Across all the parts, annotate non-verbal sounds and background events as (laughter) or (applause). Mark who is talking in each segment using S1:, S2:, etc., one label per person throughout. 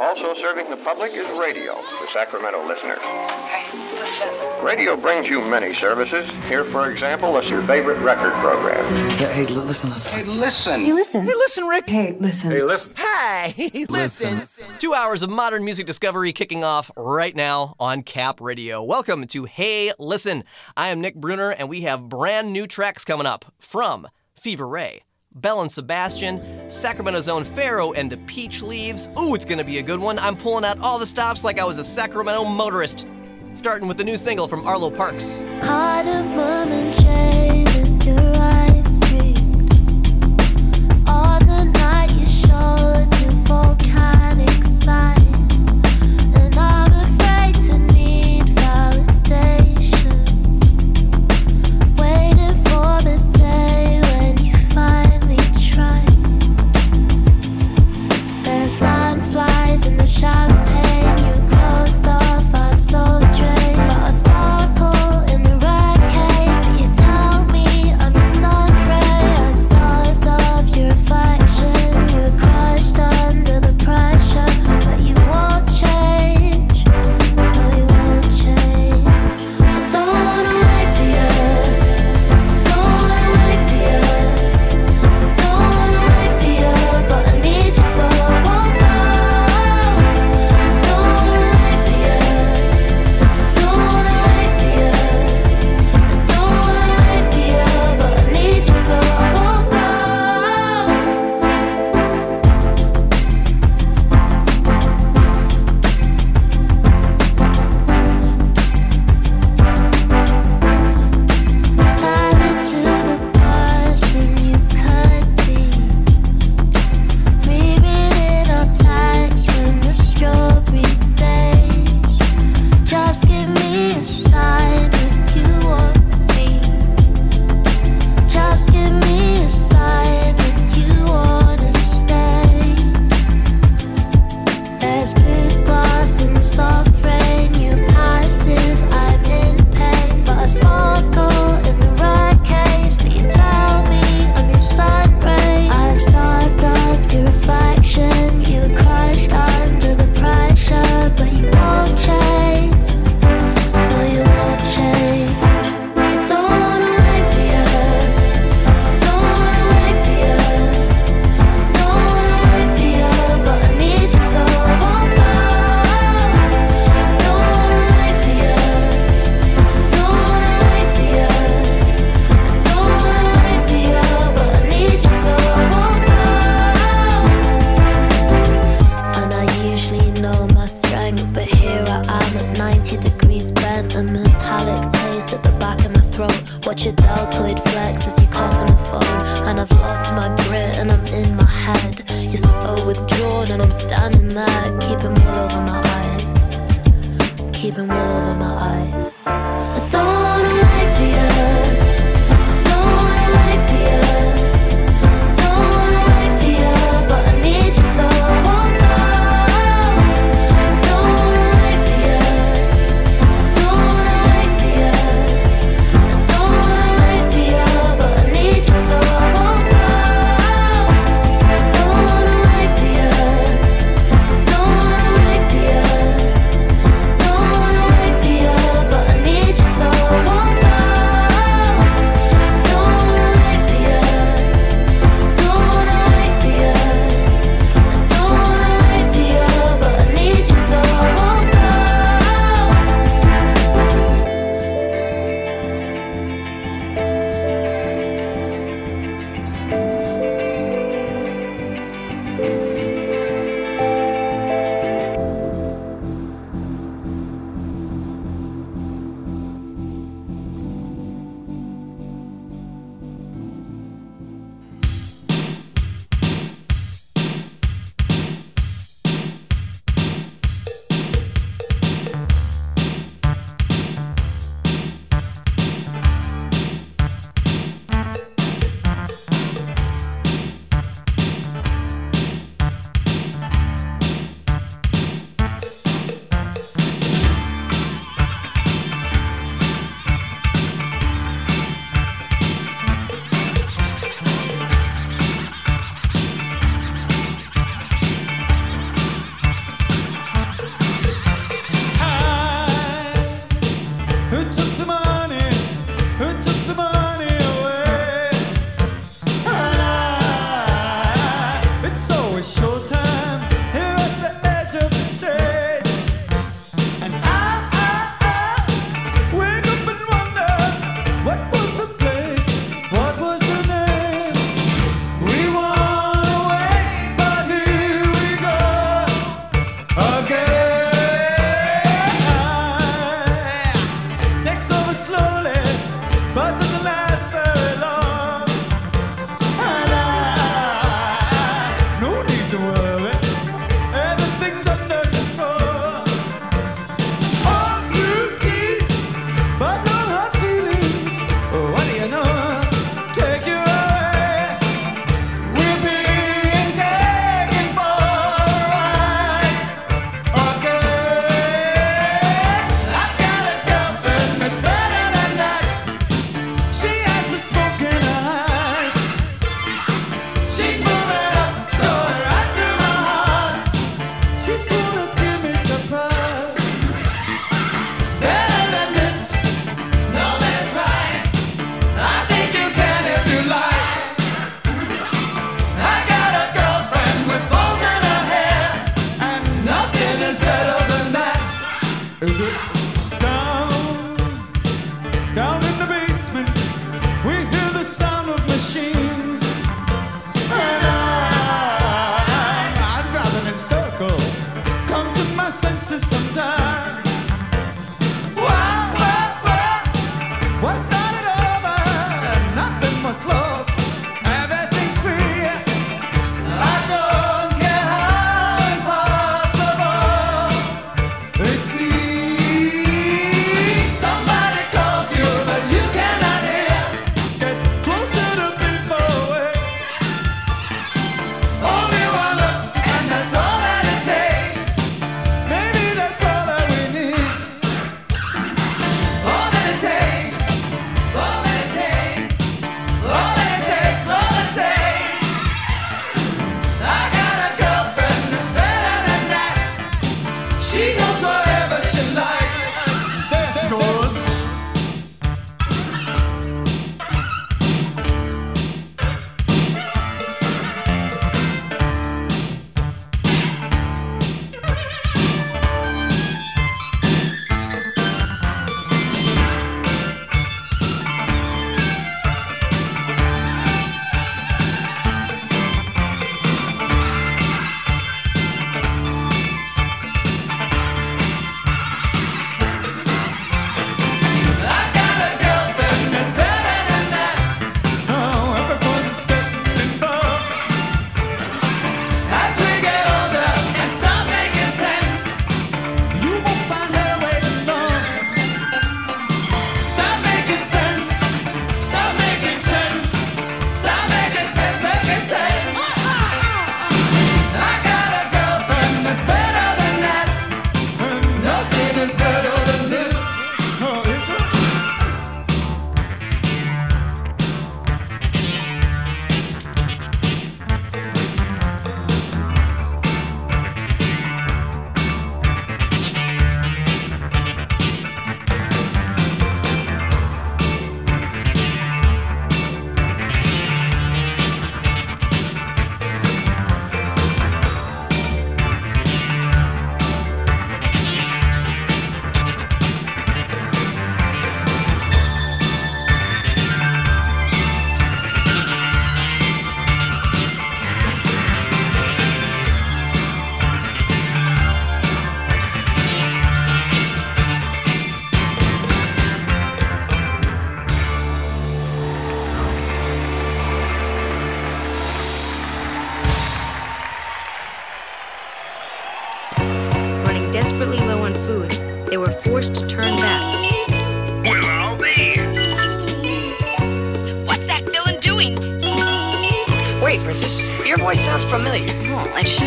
S1: Also serving the public is radio for Sacramento listeners.
S2: Hey, listen.
S1: Radio brings you many services. Here, for example, is your favorite record program.
S3: Hey, hey listen, listen,
S2: Hey, listen.
S4: Hey, listen.
S5: Hey, listen, Rick.
S4: Hey, listen.
S1: Hey, listen. (laughs)
S5: Hey, listen. listen.
S6: Two hours of modern music discovery kicking off right now on Cap Radio. Welcome to Hey, Listen. I am Nick Bruner, and we have brand new tracks coming up from Fever Ray. Belle and Sebastian, Sacramento's own Pharaoh and the Peach Leaves. Ooh, it's gonna be a good one. I'm pulling out all the stops like I was a Sacramento motorist. Starting with the new single from Arlo Parks.
S7: All the night you showed to
S3: volcanic.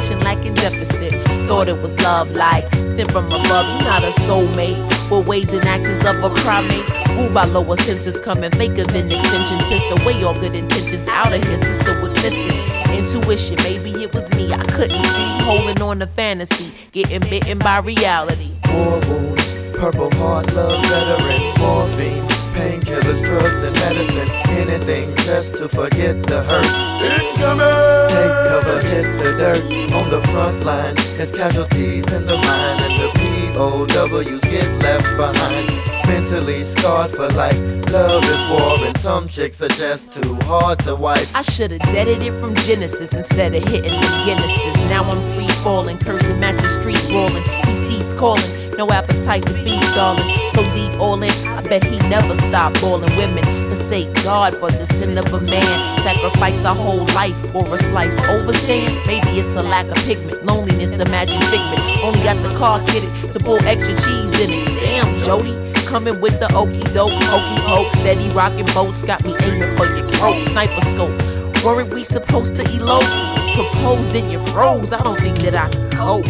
S3: Compassion lacking deficit. Thought it was love like sent from above. You're not a soulmate. With ways and actions of a primate. Ruled by lower senses, coming faker than extensions. Pissed away all good intentions. Out of here, sister was missing. Intuition, maybe it was me. I couldn't see, holding on to fantasy, getting bitten by reality.
S4: War wounds, purple heart, love veteran, morphine, painkillers, drugs, and medicine. Anything just to forget the hurt. Incoming! Take cover, hit the dirt. On the front line, there's casualties in the mind, and the POWs get left behind mentally scarred for life. Love is war, and some chicks are just too hard to wife.
S3: I should've deaded it from Genesis instead of hitting the Guinnesses. Now I'm free falling, cursing, matching street brawling. He ceased calling, no appetite to feast, darling. So deep all in, I bet he never stopped balling women. Forsake God for the sin of a man. Sacrifice a whole life for a slice. Overstand, maybe it's a lack of pigment. Loneliness, imagine figment. Only got the car kitted to pull extra cheese in it. Damn, Jody coming with the okey doke, hokey poke. Steady rocking boats, got me aiming for your throat. Sniper scope. Worried we supposed to elope? Proposed and you froze. I don't think that I can cope.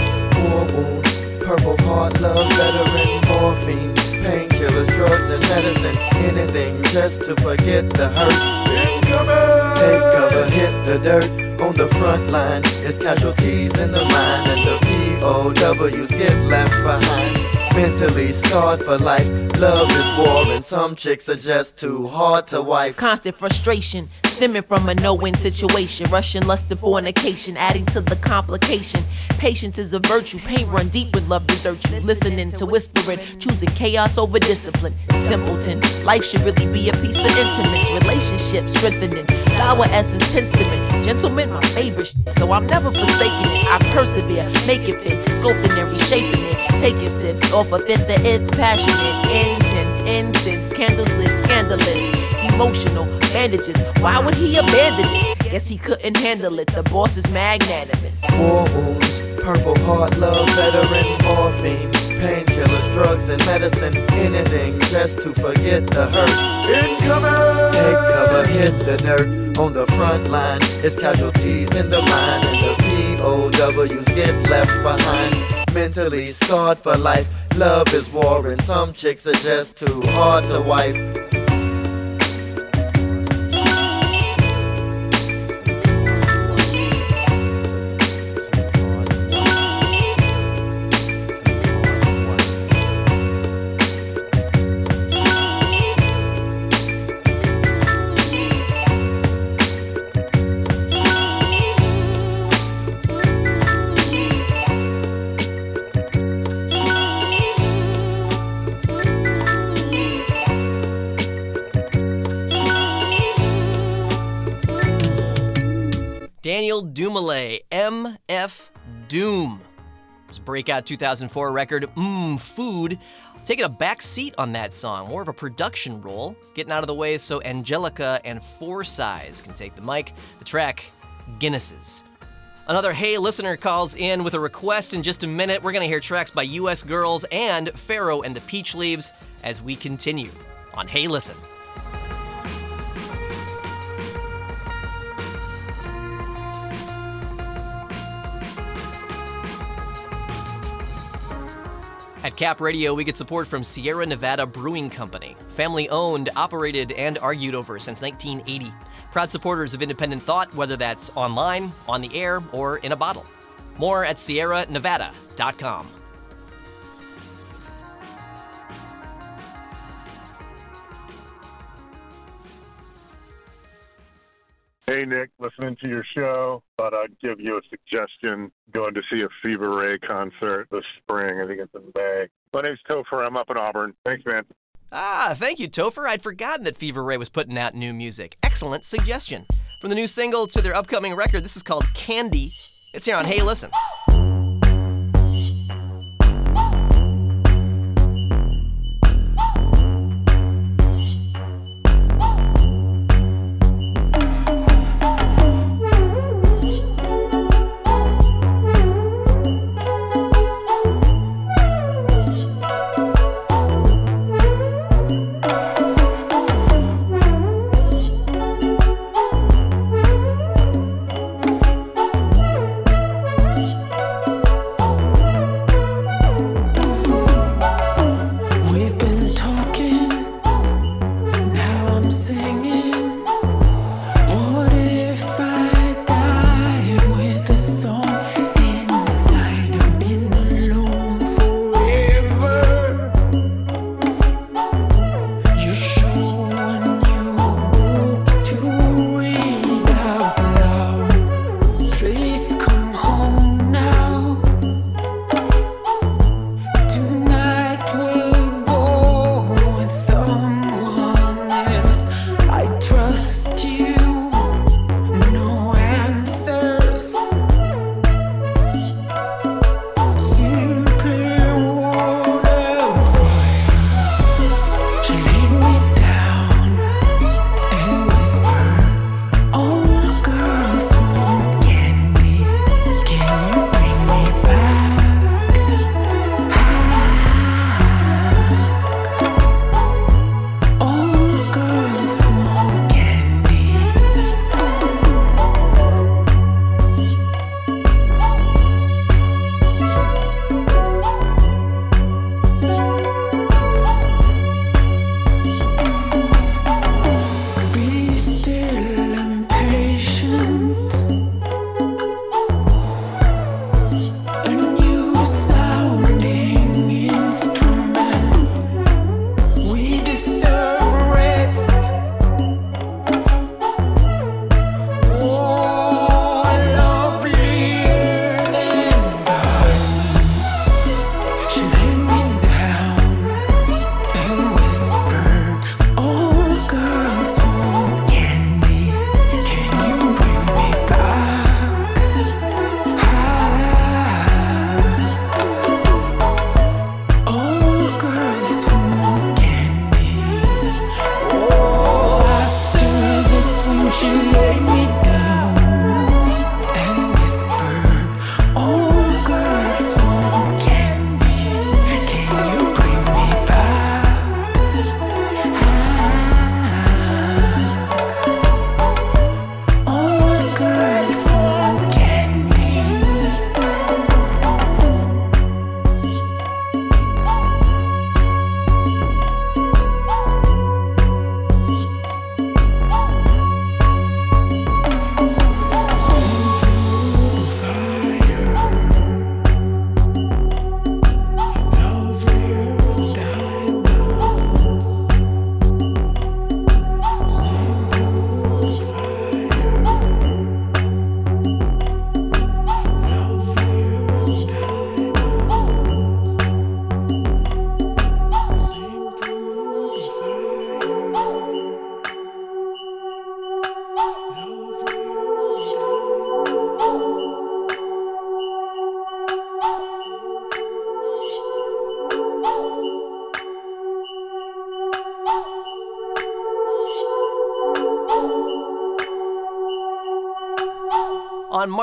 S4: Purple heart, love veteran, morphine, painkillers drugs and medicine, anything just to forget the hurt. Incoming! Take cover, hit the dirt. On the front line, it's casualties in the mind, and the POWs get left behind mentally scarred for life. Love is war, and some chicks are just too hard to wife.
S3: Constant frustration, stemming from a no-win situation. Russian lust and fornication, adding to the complication. Patience is a virtue, pain run deep when love deserts you. Listening to whispering, choosing chaos over discipline. Simpleton, life should really be a piece of intimate relationship strengthening. Flower essence, penstemon, gentlemen, my favorite. So I'm never forsaking it. I persevere, make it fit, sculpting and reshaping it. Taking sips off of it, the if passionate, intense, incense, candles lit, scandalous, emotional, bandages. Why would he abandon this? Guess he couldn't handle it. The boss is magnanimous.
S4: War wounds, purple heart, love, veteran, morphine, painkillers, drugs, and medicine. Anything just to forget the hurt. Incoming! Take cover, hit the dirt. On the front line, it's casualties in the mind, and the POWs get left behind mentally scarred for life. Love is war, and some chicks are just too hard to wife.
S6: Daniel Dumile, MF Doom. His breakout 2004 record, Mmm Food, taking a back seat on that song, more of a production role, getting out of the way so Angelica and 4ize can take the mic. The track, Guinnesses. Another Hey listener calls in with a request in just a minute. We're going to hear tracks by US Girls and Pharoah and the Peach Leaves as we continue on Hey Listen. At Cap Radio, we get support from Sierra Nevada Brewing Company, family owned, operated, and argued over since 1980. Proud supporters of independent thought, whether that's online, on the air, or in a bottle. More at sierranevada.com.
S8: Hey, Nick, listening to your show, thought I'd give you a suggestion. Going to see a Fever Ray concert this spring. I think it's in May. My name's Topher. I'm up in Auburn. Thanks, man.
S6: Ah, thank you, Topher. I'd forgotten that Fever Ray was putting out new music. Excellent suggestion. From the new single to their upcoming record, this is called Candy. It's here on Hey Listen.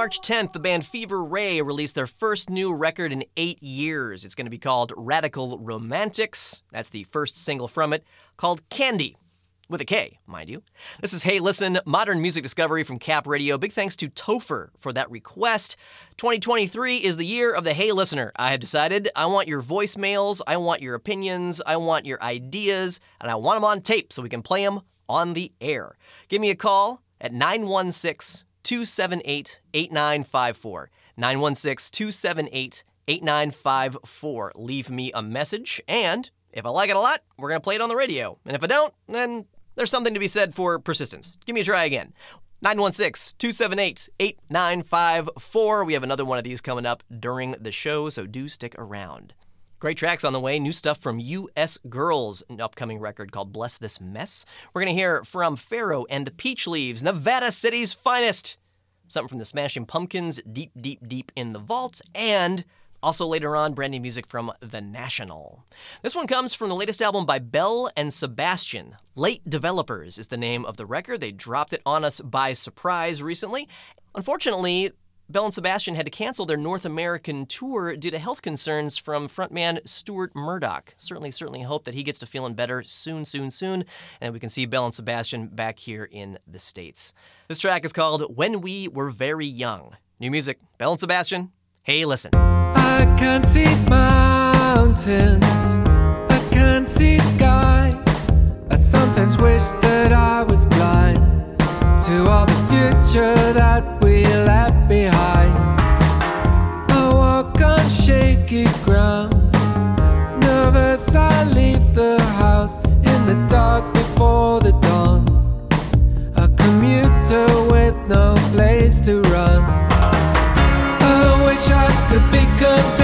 S6: March 10th, the band Fever Ray released their first new record in eight years. It's going to be called Radical Romantics. That's the first single from it, called Candy with a K, mind you. This is Hey Listen, modern music discovery from Cap Radio. Big thanks to Topher for that request. 2023 is the year of the Hey Listener. I have decided I want your voicemails, I want your opinions, I want your ideas, and I want them on tape so we can play them on the air. Give me a call at 916 278 8954. 916 278 8954. Leave me a message, and if I like it a lot, we're going to play it on the radio. And if I don't, then there's something to be said for persistence. Give me a try again. 916 278 8954. We have another one of these coming up during the show, so do stick around. Great tracks on the way. New stuff from US Girls, an upcoming record called Bless This Mess. We're going to hear from Pharoah and the Peach Leaves, Nevada City's finest. Something from the Smashing Pumpkins, Deep, Deep, Deep in the Vault, and also later on, brand new music from The National. This one comes from the latest album by Belle and Sebastian. Late Developers is the name of the record. They dropped it on us by surprise recently. Unfortunately, Belle and Sebastian had to cancel their North American tour due to health concerns from frontman Stuart Murdoch. Certainly, certainly hope that he gets to feeling better soon, soon, soon, and we can see Belle and Sebastian back here in the States. This track is called When We Were Very Young. New music, Belle and Sebastian. Hey, listen.
S9: I can't see mountains, I can't see sky. I sometimes wish that I was blind to all the future that we left behind. I walk on shaky ground, nervous. I leave the house in the dark before the dawn. A commuter with no place to run. I wish I could be content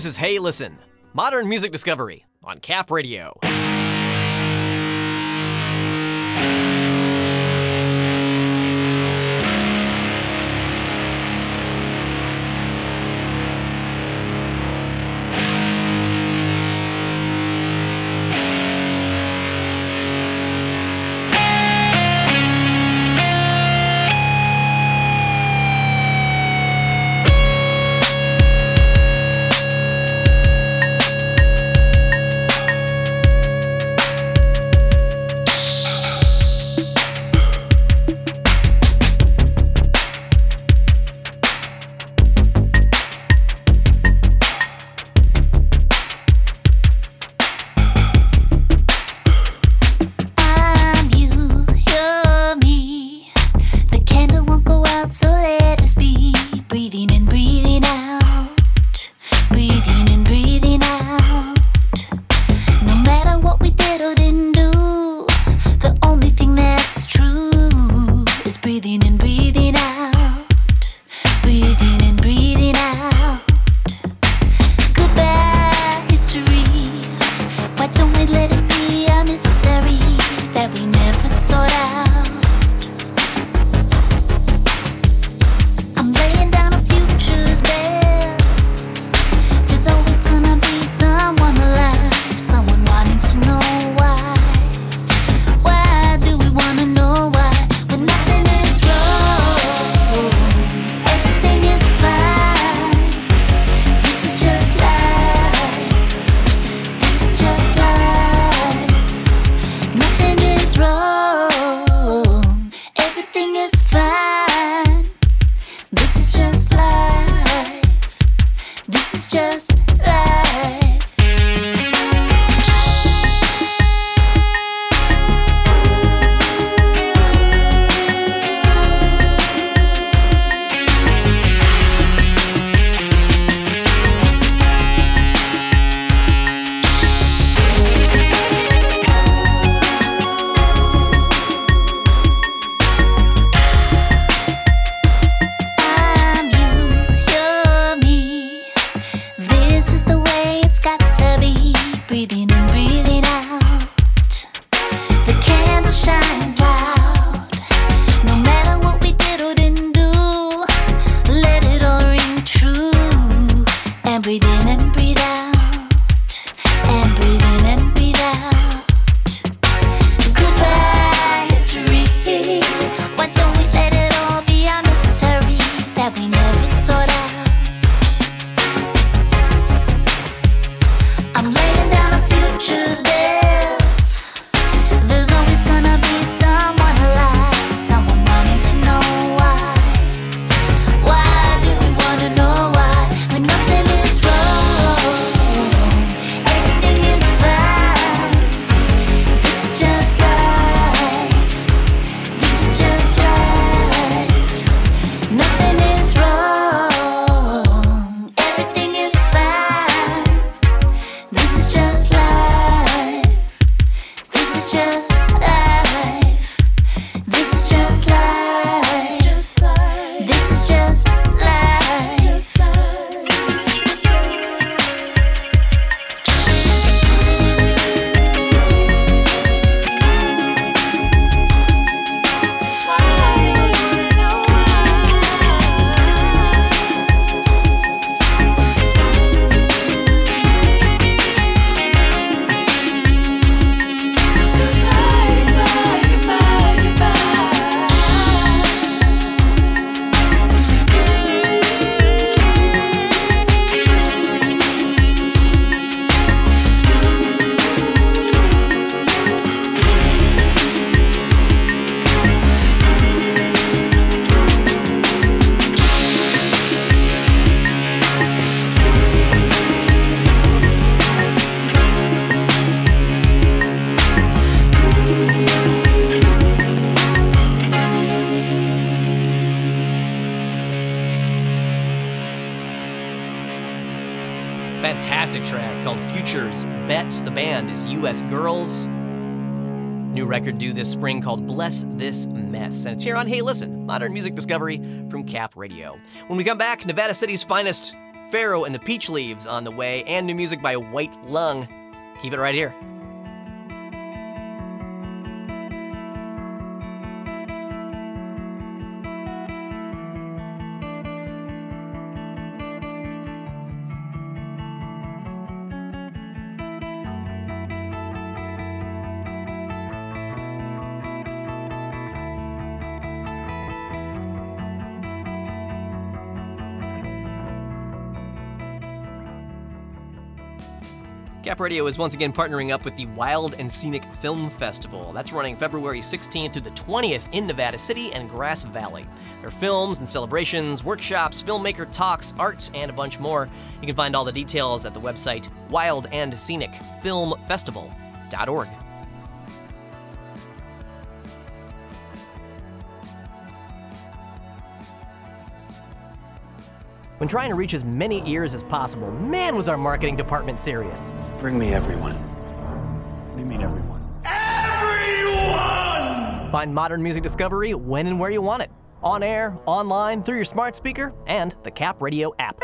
S9: This
S7: is Hey Listen, modern music discovery on Cap Radio. spring called Bless This Mess. And it's here on Hey Listen, modern music discovery from Cap Radio. When we come back, Nevada City's finest,
S6: Pharaoh and the Peach Leaves on the way, and new music by White Lung. Keep it right here. Radio is once again partnering up with the Wild and Scenic Film Festival. That's running February 16th through the 20th in Nevada City and Grass Valley. There are films and celebrations, workshops, filmmaker talks, arts, and a bunch more. You can find all the details at the website wildandscenicfilmfestival.org. When trying to reach as many ears as possible, man, was our marketing department serious.
S10: Bring me everyone.
S11: What do you mean, everyone?
S6: Everyone! Find modern music discovery when and where you want it on air, online, through your smart speaker, and the Cap Radio app.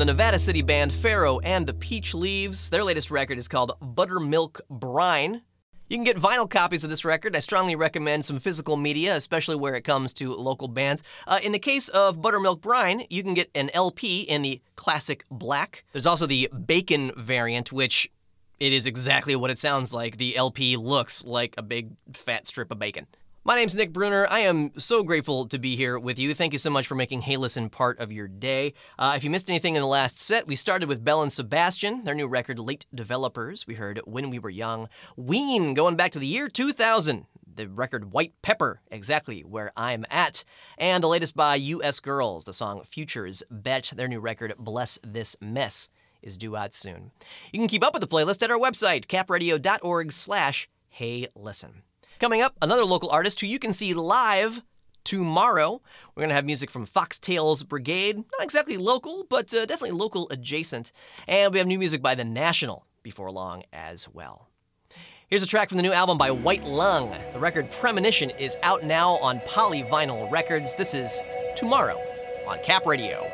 S6: City band Pharoah and the Peach Leaves. Their latest record is called Buttermilk Brine. You can get vinyl copies of this record. I strongly recommend some physical media, especially where it comes to local bands. Uh, in the case of Buttermilk Brine, you can get an LP in the classic black. There's also the bacon variant, which it is exactly what it sounds like. The LP looks like a big fat strip of bacon. My name's Nick Bruner. I am so grateful to be here with you. Thank you so much for making Hey Listen part of your day. Uh, if you missed anything in the last set, we started with Belle and Sebastian, their new record, Late Developers. We heard When We Were Young. Ween, going back to the year 2000 the record White Pepper, exactly where I'm at. And the latest by US Girls, the song Futures Bet. Their new record, Bless This Mess, is due out soon. You can keep up with the playlist at our website, capradio.org slash hey listen. Coming up, another local artist who you can see live tomorrow. We're going to have music from Foxtails Brigade. Not exactly local, but uh, definitely local adjacent. And we have new music by The National before long as well. Here's a track from the new album by White Lung. The record Premonition is out now on Polyvinyl Records. This is Tomorrow on Cap Radio.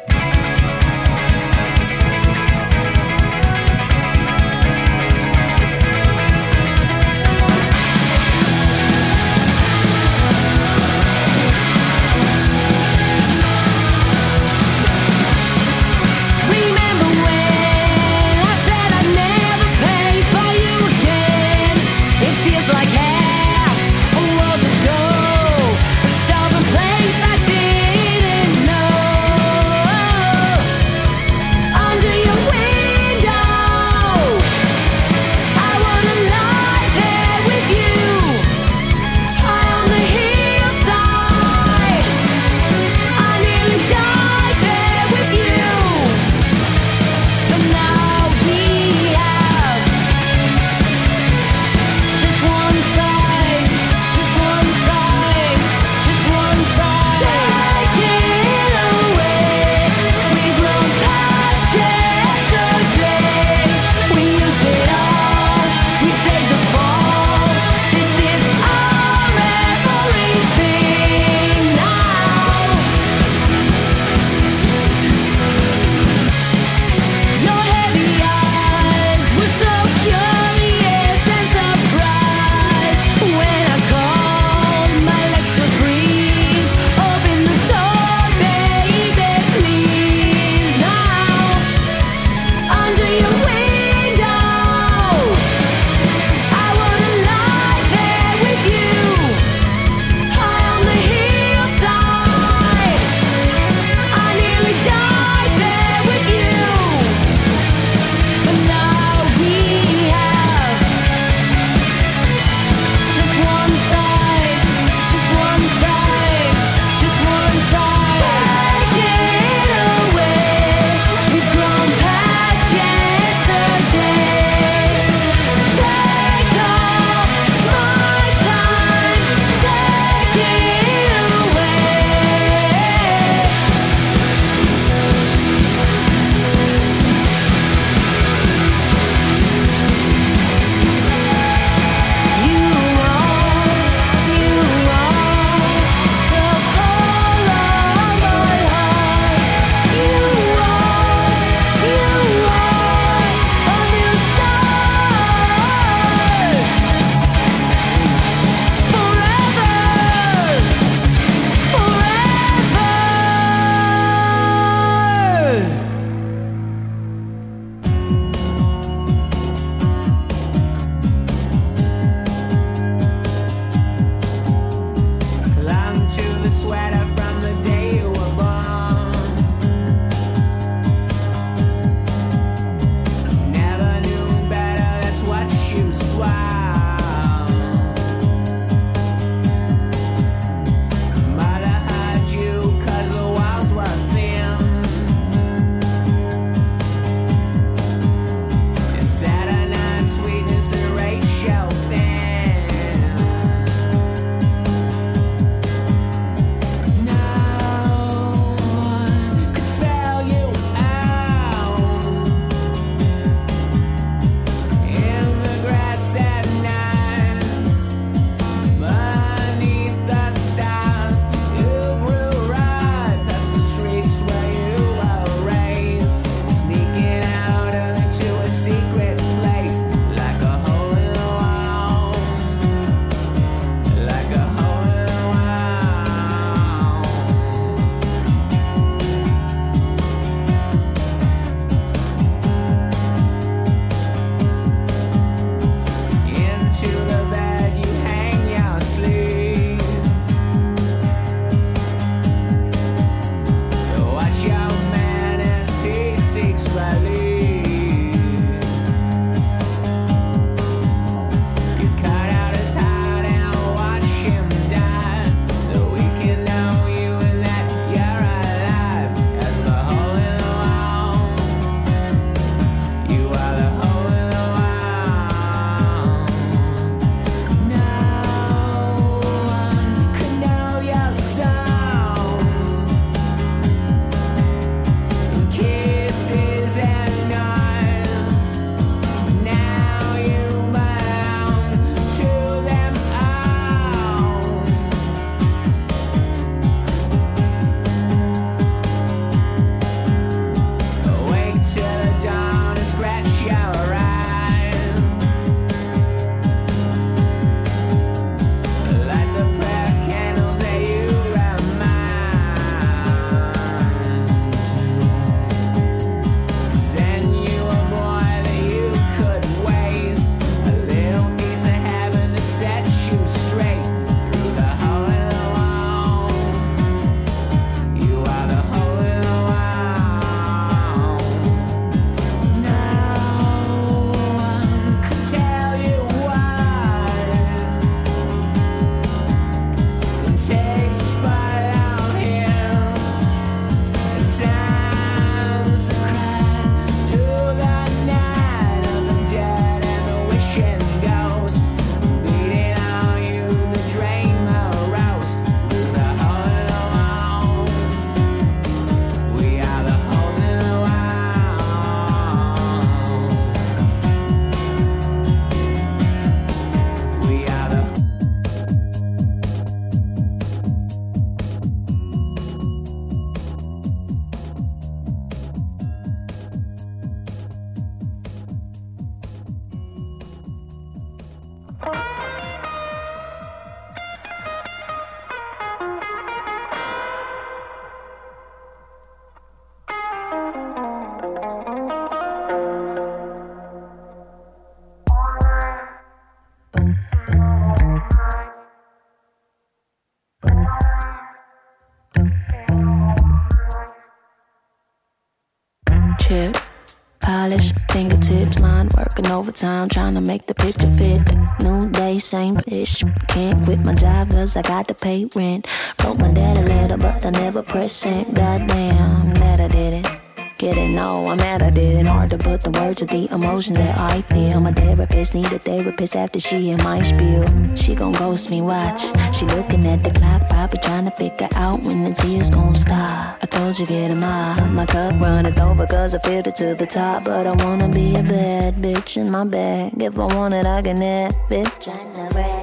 S12: Overtime, trying to make the picture fit. New day, same fish. Can't quit my job cause I got to pay rent. Wrote my dad a letter, but I never pressed send. Goddamn, that I didn't. Get it? No, I'm mad I didn't. Hard to put the words of the emotions that I feel. My therapist need a therapist after she in my spiel. She gon' ghost me, watch. She looking at the clock, probably trying to figure out when the tears gon' stop. I told you get out. My my cup runneth over cause I filled it to the top. But I wanna be a bad bitch in my bag. If I want it, I can have it.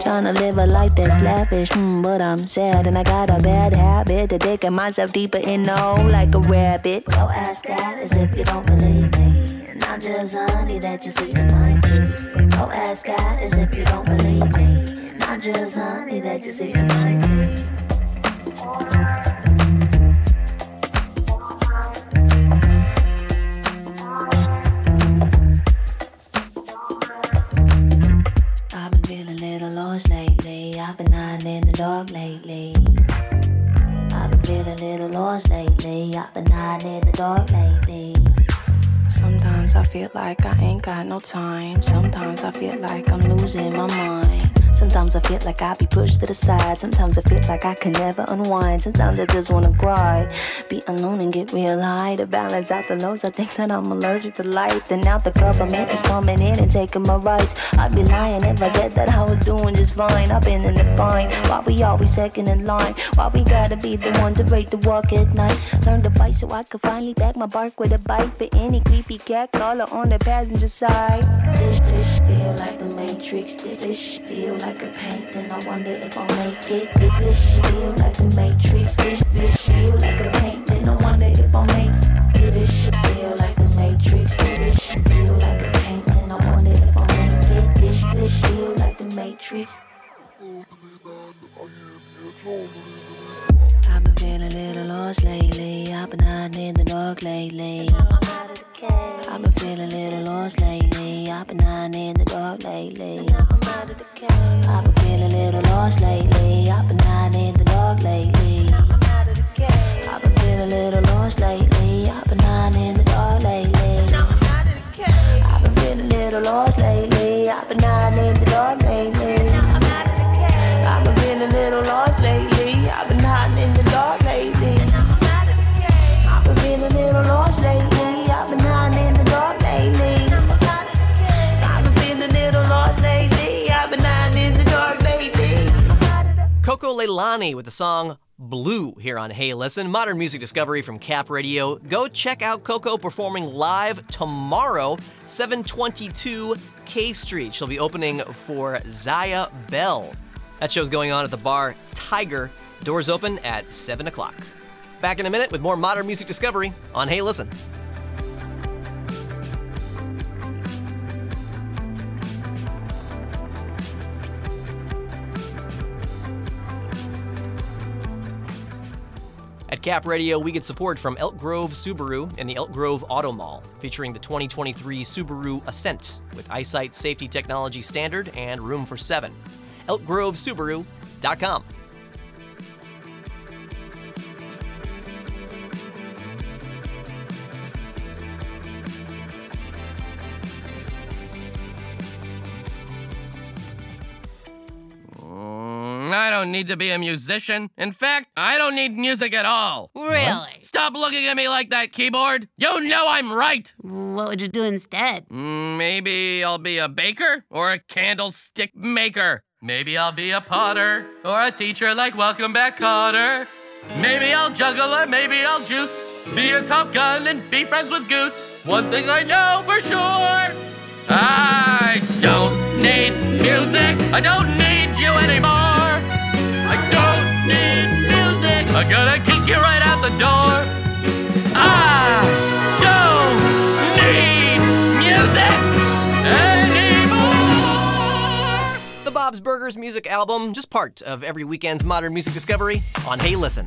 S12: Tryna live a life that's lavish, hmm, but I'm sad and I got a bad habit of digging myself deeper in the hole like a rabbit. Go ask God as if you don't believe me. And I'm just honey that you see in my tea. Go ask God as if you don't believe me. And I'm just honey that you see in my tea. I've been feeling a little lost lately. I've been hiding in the dark lately. Feeling a little lost lately. I've been hiding in the dark lately. Sometimes I feel like I ain't got no time. Sometimes I feel like I'm losing my mind. Sometimes I feel like I be pushed to the side. Sometimes I feel like I can never unwind. Sometimes I just wanna cry, be alone and get real high to balance out the lows. I think that I'm allergic to light. Then now the government is coming in and taking my rights. I'd be lying if I said that I was doing just fine. I've been in the bind. Why we always second in line? Why we gotta be the ones to afraid to walk at night? Learn to fight so I could finally back my bark with a bite. For any creepy cat caller on the passenger side. This this feel like the Matrix. This fish feel like a painting. I wonder if I'll make it. Feel like the Matrix. This fish feel like a painting. I wonder if I'll make it. This shit feel like the Matrix. This shit feel like a painting. I wonder if I'll make it. This fish feel like the Matrix. I've been feeling a little lost lately. I've been hiding in the dark lately. I've been feeling a little lost lately. I've been hiding in the dark lately. I'm out of the cave. I've been feeling a little lost lately. I've been hiding in the dark lately. I've been feeling a little lost lately. I've been hiding in the dark lately. And now I'm out of the cave. I've been feeling a little lost lately. I've been hiding in the dark lately.
S6: Coco Leilani with the song Blue here on Hey Listen, modern music discovery from Cap Radio. Go check out Coco performing live tomorrow, 722 K Street. She'll be opening for Zaya Bell. That show's going on at the bar Tiger. Doors open at 7 o'clock. Back in a minute with more modern music discovery on Hey Listen. At Cap Radio, we get support from Elk Grove Subaru and the Elk Grove Auto Mall, featuring the 2023 Subaru Ascent with eyesight safety technology standard and room for seven. ElkGroveSubaru.com.
S13: I don't need to be a musician. In fact, I don't need music at all.
S14: Really?
S13: Stop looking at me like that, keyboard. You know I'm right.
S14: What would you do instead?
S13: Maybe I'll be a baker or a candlestick maker. Maybe I'll be a potter or a teacher like Welcome Back Kotter. Maybe I'll juggle or maybe I'll juice. Be a Top Gun and be friends with Goose. One thing I know for sure I don't need music. I don't need you anymore. I don't need music. I gotta kick you right out the door. I don't need music anymore.
S6: The Bob's Burgers music album, just part of every weekend's modern music discovery on Hey Listen.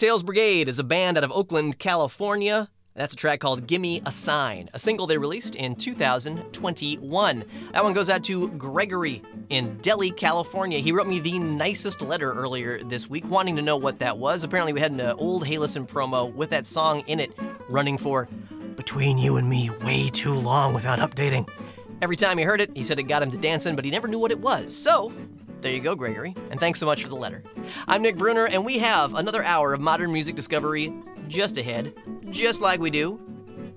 S6: Foxtails Brigade is a band out of Oakland, California. That's a track called Gimme a Sign, a single they released in 2021. That one goes out to Gregory in Delhi, California. He wrote me the nicest letter earlier this week, wanting to know what that was. Apparently, we had an old Hey Listen promo with that song in it running for Between You and Me way too long without updating. Every time he heard it, he said it got him to dancing, but he never knew what it was. So, there you go, Gregory, and thanks so much for the letter. I'm Nick Bruner, and we have another hour of modern music discovery just ahead, just like we do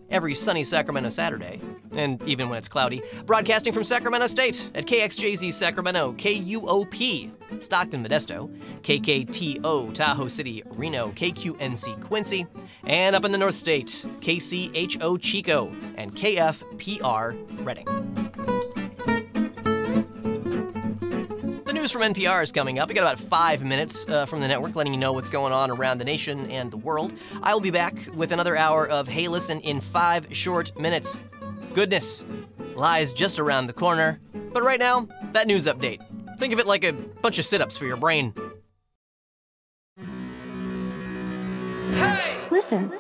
S6: every sunny Sacramento Saturday, and even when it's cloudy. Broadcasting from Sacramento State at KXJZ Sacramento, KUOP Stockton Modesto, KKTO Tahoe City Reno, KQNC Quincy, and up in the North State, KCHO Chico and KFPR Redding. From NPR is coming up. We got about five minutes uh, from the network, letting you know what's going on around the nation and the world. I will be back with another hour of Hey Listen in five short minutes. Goodness lies just around the corner. But right now, that news update. Think of it like a bunch of sit ups for your brain.
S14: Listen.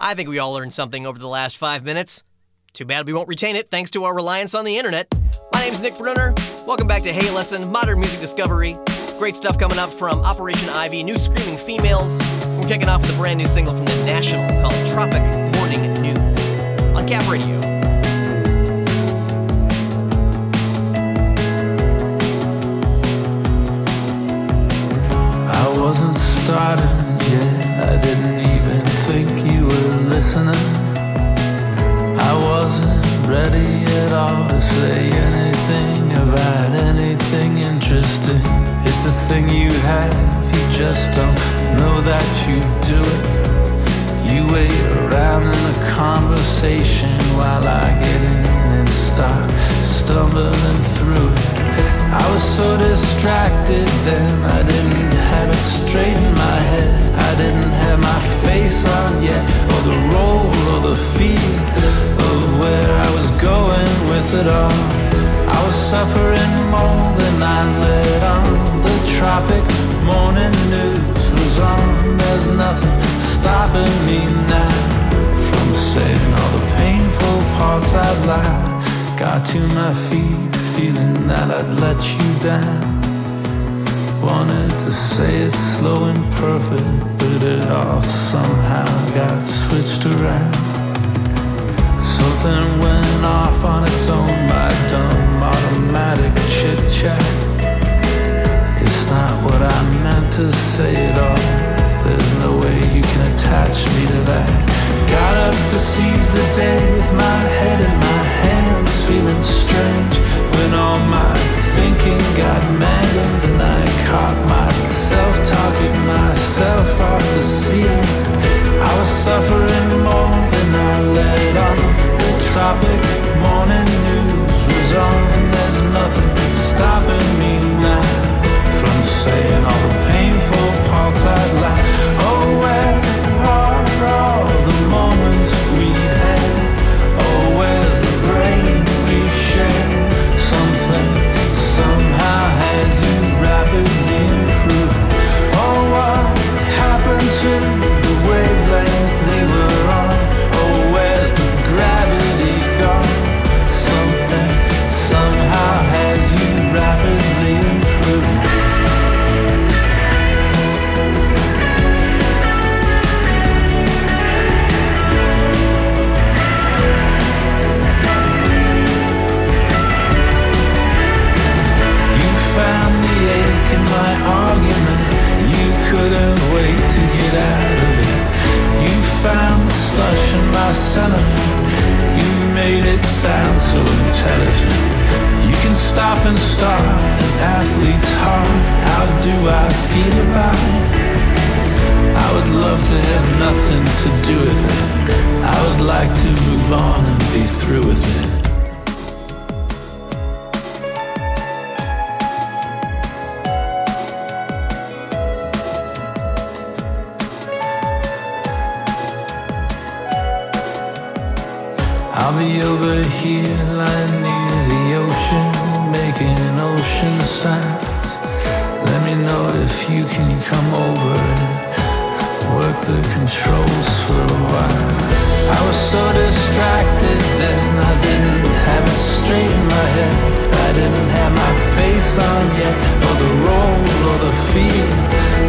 S6: I think we all learned something over the last five minutes. Too bad we won't retain it thanks to our reliance on the internet. My name's Nick Brunner. Welcome back to Hey Listen, Modern Music Discovery. Great stuff coming up from Operation Ivy, new Screaming Females. We're kicking off with a brand new single from The National called Tropic Morning News on Cap Radio.
S15: I wasn't starting yet. I didn't even think you were listening. I wasn't ready at all to say anything about anything interesting. It's the thing you have, you just don't know that you do it. You wait around in a conversation while I get in and start stumbling through it. I was so distracted then, I didn't have it straight in my head. I didn't have my face on yet, or the role or the feel of where I was going with it all. I was suffering more than I let on. The tropic morning news was on. There's nothing stopping me now from saying all the painful parts I'd lie. Got to my feet, feeling that I'd let you down. Wanted to say it slow and perfect, but it all somehow got switched around. Something went off on its own, my dumb automatic chit chat. It's not what I meant to say at all. There's no way you can attach me to that. Got up to seize the day with my head in my hands, feeling strange when all my thinking got mangled and I caught myself talking myself off the ceiling. I was suffering more than I let on. The tropic morning news was on. There's nothing stopping me now from saying all the painful parts I'd like. My argument. You couldn't wait to get out of it. You found the slush in my sentiment. You made it sound so intelligent. You can stop and start an athlete's heart. How do I feel about it? I would love to have nothing to do with it. I would like to move on and be through with it. I'll be over here lying near the ocean, making ocean sounds. Let me know if you can come over and work the controls for a while. I was so distracted then, I didn't have it straight in my head. I didn't have my face on yet, or the role, or the feel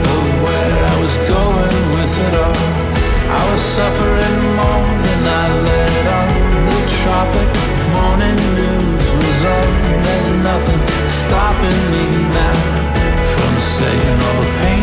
S15: of where I was going with it all. I was suffering more than I let tropic morning news was on. There's nothing stopping me now from saying all the painful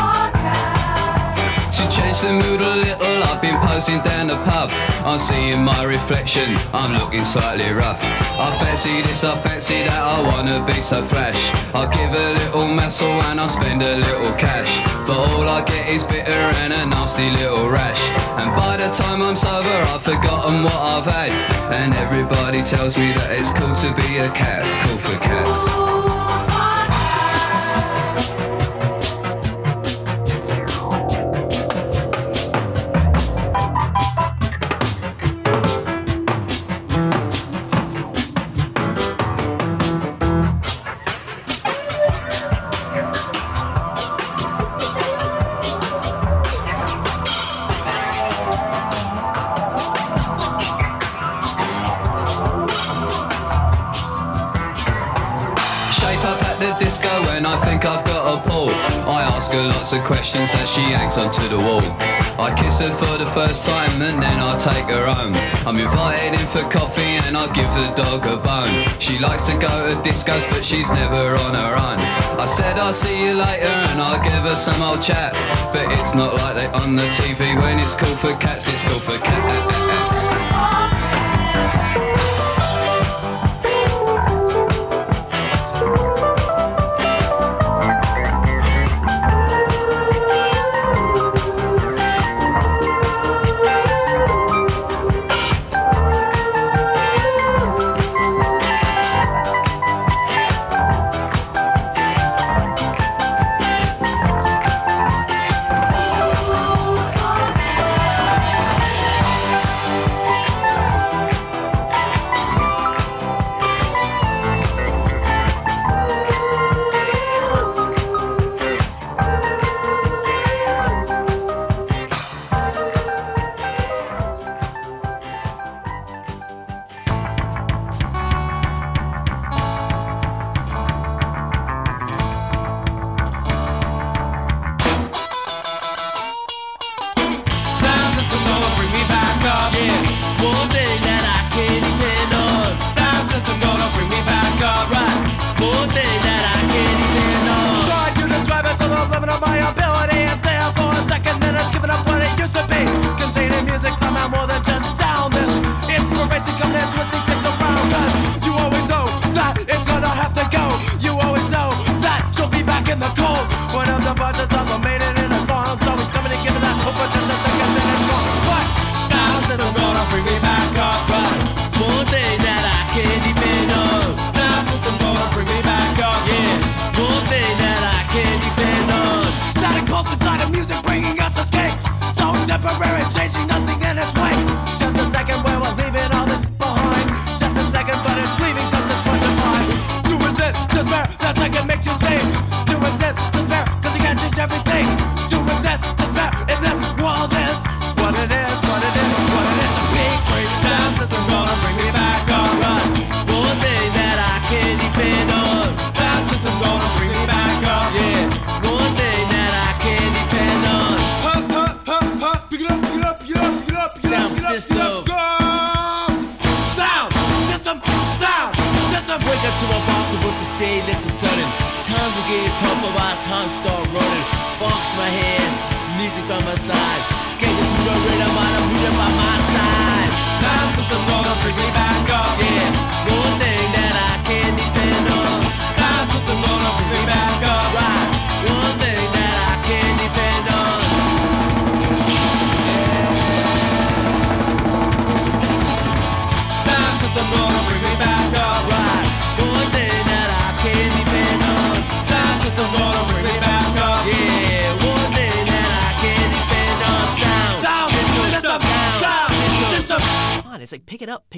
S16: Change the mood a little, I've been posing down the pub. I'm seeing my reflection, I'm looking slightly rough. I fancy this, I fancy that, I wanna be so flash. I'll give a little muscle and I'll spend a little cash. But all I get is bitter and a nasty little rash. And by the time I'm sober, I've forgotten what I've had. And everybody tells me that it's cool to be a cat, cool for cats. Of questions as she hangs onto the wall. I kiss her for the first time and then I take her home. I'm invited in for coffee and I give the dog a bone. She likes to go to discos but she's never on her own. I said I'll see you later and I'll give her some old chat. But it's not like they on the TV when it's cool for cats, it's cool for cats.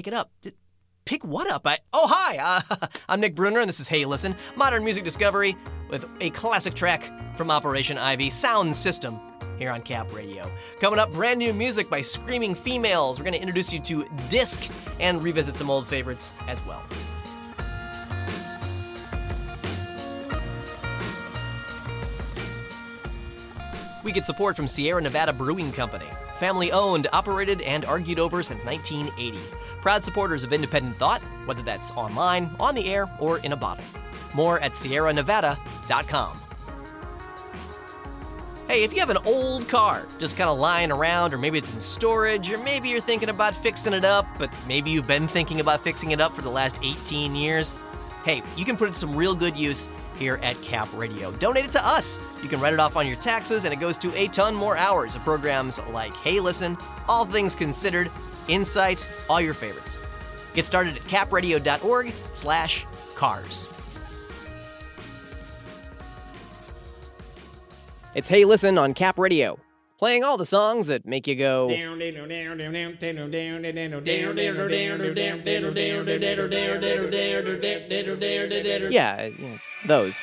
S6: Pick it up, pick. D- Pick what up? I, oh, hi! Uh, (laughs) I'm Nick Bruner, and this is Hey Listen, modern music discovery with a classic track from Operation Ivy Sound System here on Cap Radio. Coming up, brand new music by Screaming Females. We're going to introduce you to Disq and revisit some old favorites as well. We get support from Sierra Nevada Brewing Company. Family owned, operated, and argued over since 1980. Proud supporters of independent thought, whether that's online, on the air, or in a bottle. More at sierranevada.com. Hey, if you have an old car just kind of lying around, or maybe it's in storage, or maybe you're thinking about fixing it up, but maybe you've been thinking about fixing it up for the last 18 years, hey, you can put it some real good use here at Cap Radio. Donate it to us. You can write it off on your taxes, and it goes to a ton more hours of programs like Hey Listen, All Things Considered, Insight, all your favorites. Get started at capradio.org slash cars. It's Hey Listen on Cap Radio, playing all the songs that make you go. Yeah, those.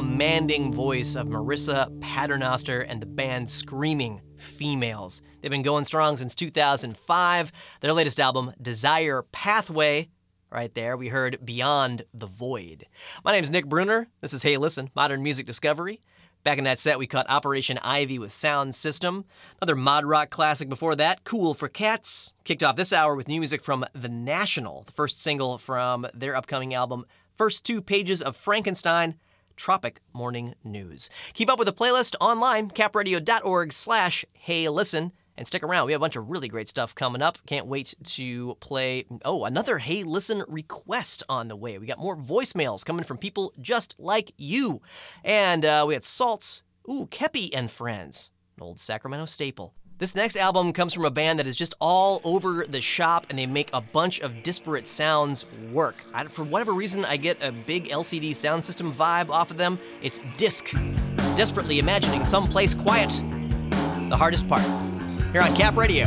S6: Commanding voice of Marissa Paternoster and the band Screaming Females. They've been going strong since 2005. Their latest album, Desire Pathway, right there, we heard Beyond the Void. My name is Nick Bruner. This is Hey Listen, Modern Music Discovery. Back in that set, we caught Operation Ivy with Sound System. Another mod rock classic before that, Cool for Cats. Kicked off this hour with new music from The National, the first single from their upcoming album, First Two Pages of Frankenstein, Tropic Morning News. Keep up with the playlist online, capradio.org slash hey listen. And stick around. We have a bunch of really great stuff coming up. Can't wait to play. Oh, another Hey Listen request on the way. We got more voicemails coming from people just like you. And uh, we had Salts. Ooh, Kepi and Friends, an old Sacramento staple.
S17: This next album comes from a band that is just all over the shop and they make a bunch of disparate sounds work. I, for whatever reason, I get a big LCD sound system vibe off of them. It's Disq. Desperately imagining someplace quiet. The hardest part. Here on Cap Radio.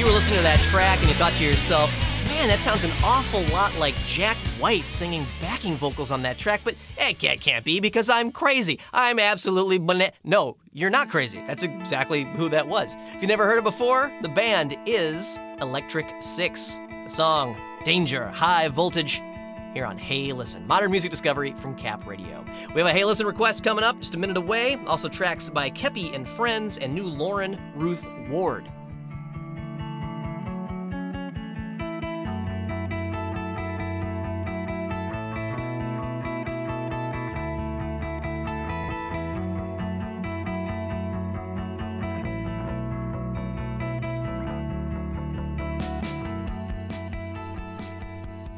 S18: You
S6: were listening to that track and you thought to yourself, man, that sounds an awful lot like Jack White singing backing vocals on that track, but it can't, be because I'm crazy. I'm absolutely bana- No, you're not crazy. That's exactly who that was. If you never heard it before, the band is Electric Six. The song Danger, High Voltage, here on Hey Listen, modern music discovery from Cap Radio. We have a Hey Listen request coming up just a minute away. Also, tracks by Kepi and Friends and new Lauren Ruth Ward.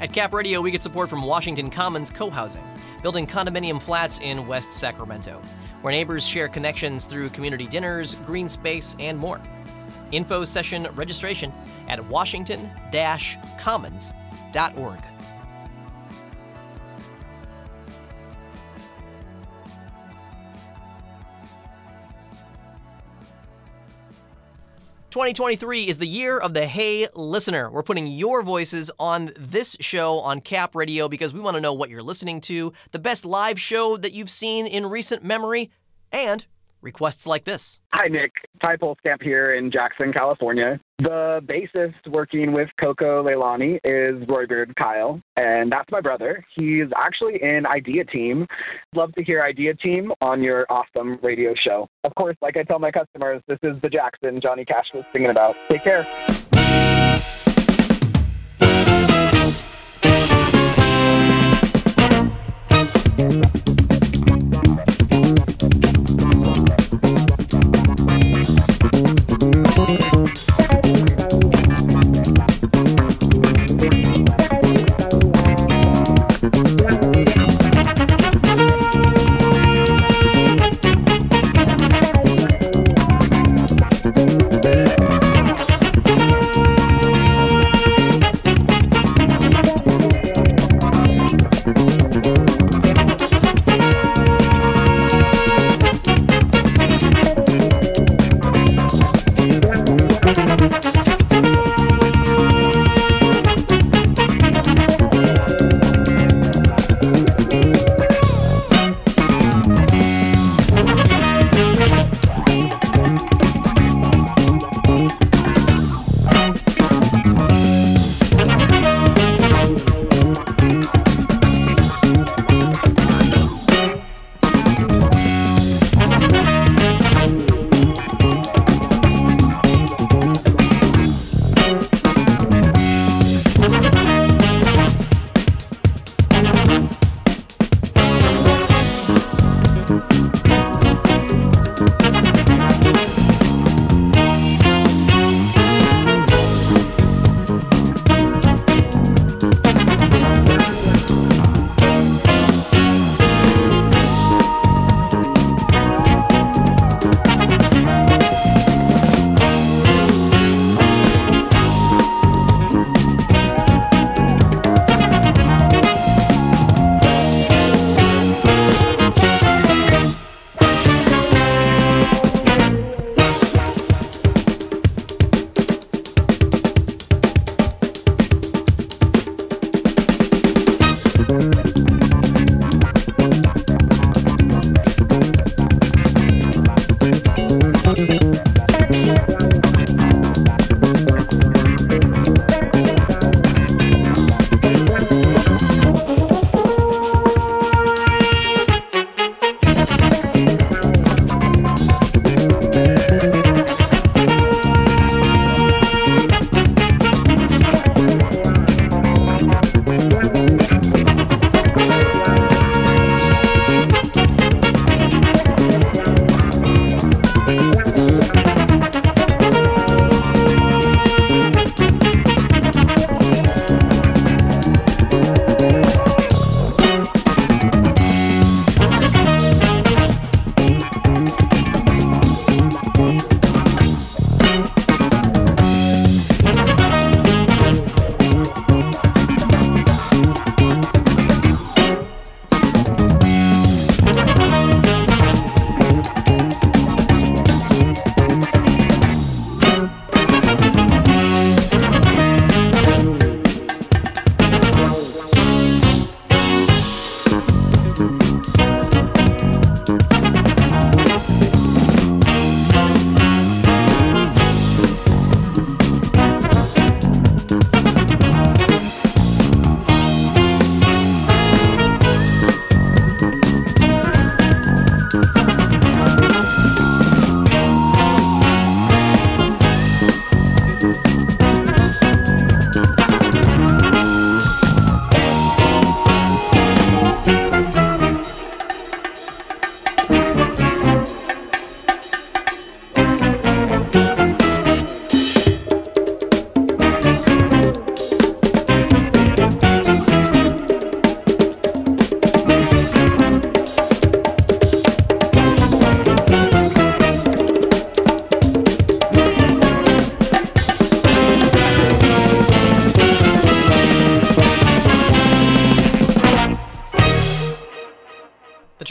S6: At Cap Radio, we get support from Washington Commons Co-Housing, building condominium flats in West Sacramento, where neighbors share connections through community dinners, green space, and more. Info session registration at washington-commons.org. 2023 is the year of the Hey Listener. We're putting your voices on this show on Cap Radio because we want to know what you're listening to, the best live show that you've seen in recent memory, and requests like this.
S19: Hi, Nick. Ty Polskamp here in Jackson, California. The bassist working with Coco Leilani is Roy Beard Kyle, and that's my brother. He's actually in Idea Team. Love to hear Idea Team on your awesome radio show. Of course, like I tell my customers, this is the Jackson Johnny Cash was singing about. Take care.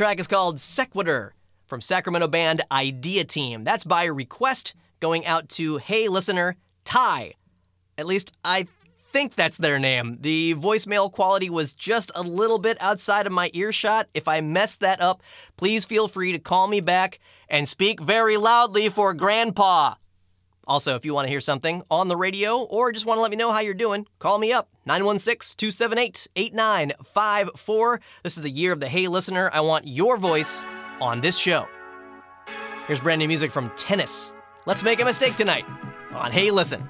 S20: Track is called Sequitur from Sacramento band Idea Team. That's by request going out to Hey Listener Ty. At least I think that's their name. The voicemail quality was just a little bit outside of my earshot. If I messed that up, please feel free to call me back and speak very loudly for Grandpa. Also, if you want to hear something on the radio or just want to let me know how you're doing, call me up 916 278 8954. This is the year of the Hey Listener. I want your voice on this show. Here's brand new music from Tennis. Let's make a mistake tonight on Hey Listen.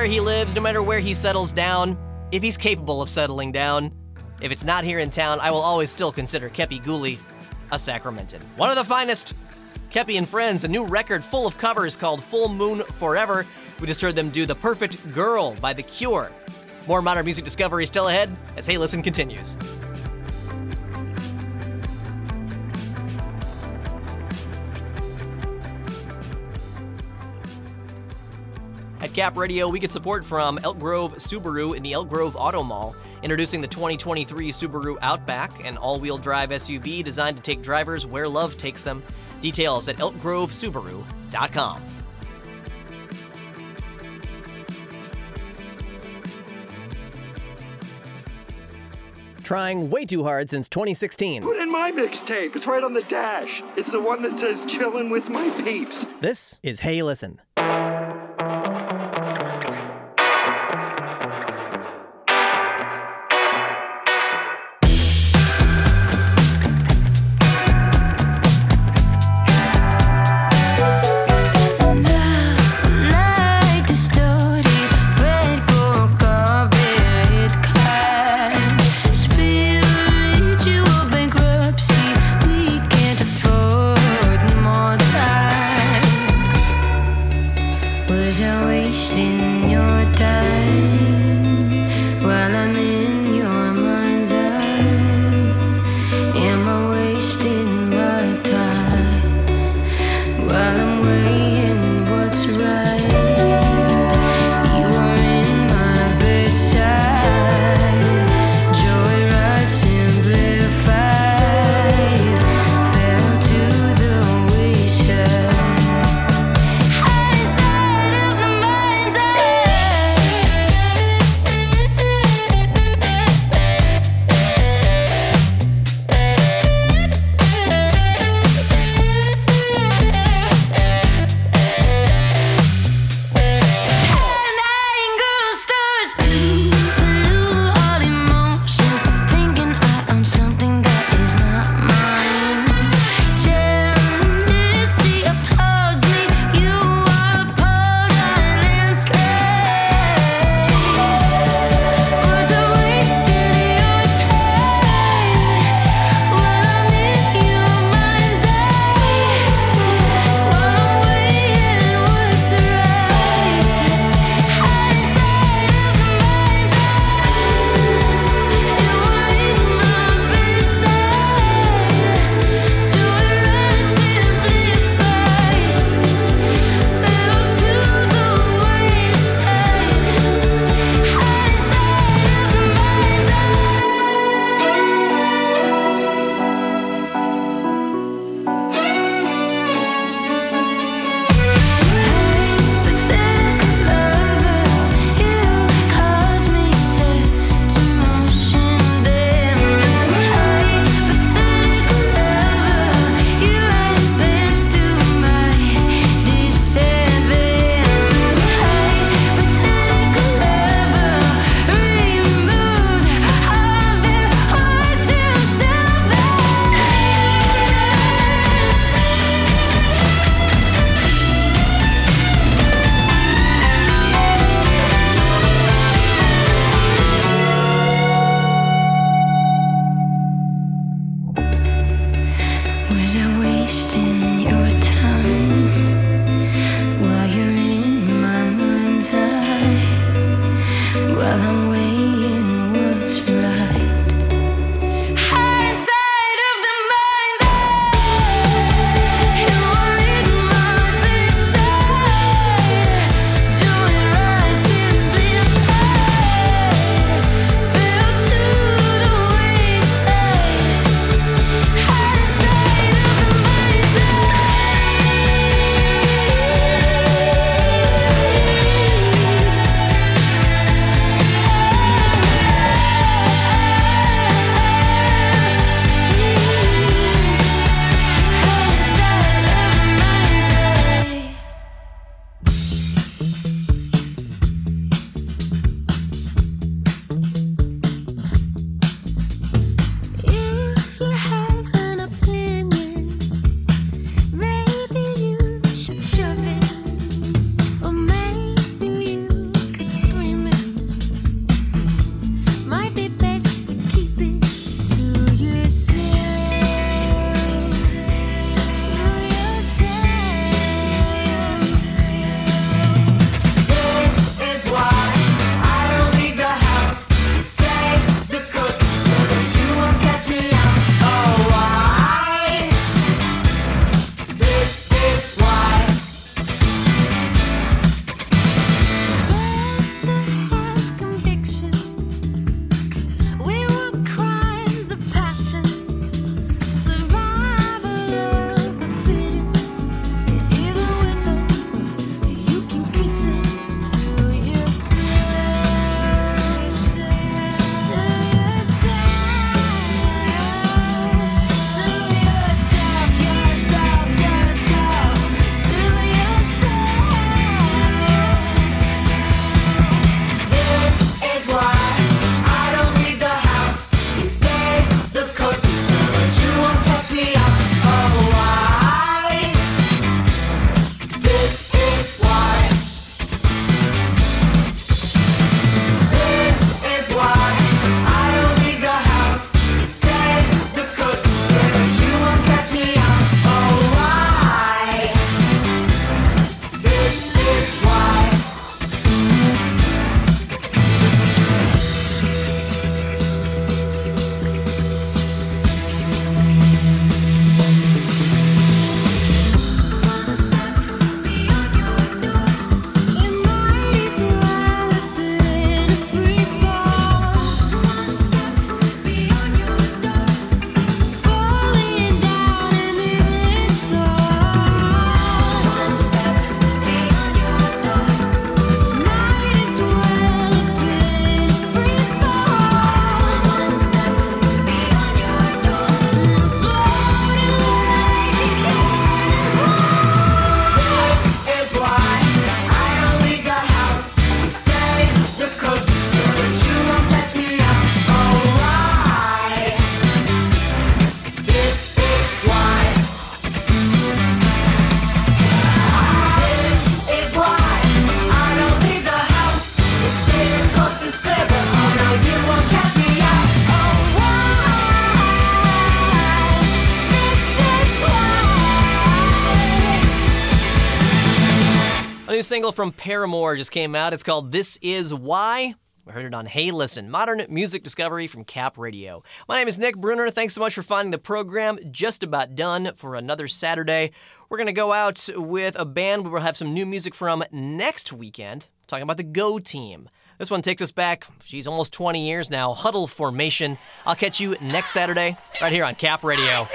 S6: Where he lives, no matter where he settles down, if he's capable of settling down, if it's not here in town, I will always still consider Kepi Ghoulie a Sacramentan. One of the finest. Kepi and Friends, a new record full of covers called Full Moon Forever. We just heard them do The Perfect Girl by The Cure. More modern music discovery still ahead as Hey Listen continues. At Cap Radio, we get support from Elk Grove Subaru in the Elk Grove Auto Mall, introducing the 2023 Subaru Outback, an all wheel drive SUV designed to take drivers where love takes them. Details at elkgrovesubaru.com. Trying way too hard since 2016.
S21: Put in my mixtape. It's right on the dash. It's the one that says chillin' with my peeps.
S6: This is Hey Listen. Single from Paramore just came out. It's called This Is Why. We heard it on Hey Listen, modern music discovery from Cap Radio. My name is Nick Bruner. Thanks so much for finding the program. Just about done for another Saturday. We're going to go out with a band we will have some new music from next weekend, talking about the Go Team. This one takes us back, she's almost 20 years now. Huddle Formation. I'll catch you next Saturday right here on Cap Radio.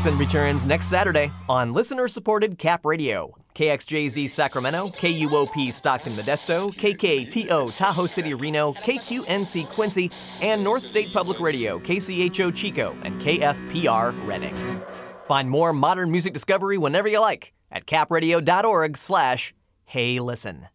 S6: Listen returns next Saturday on listener supported Cap Radio. KXJZ Sacramento, KUOP Stockton Modesto, KKTO Tahoe City Reno, KQNC Quincy, and North State Public Radio, KCHO Chico, and KFPR Redding. Find more modern music discovery whenever you like at capradio.org slash hey listen.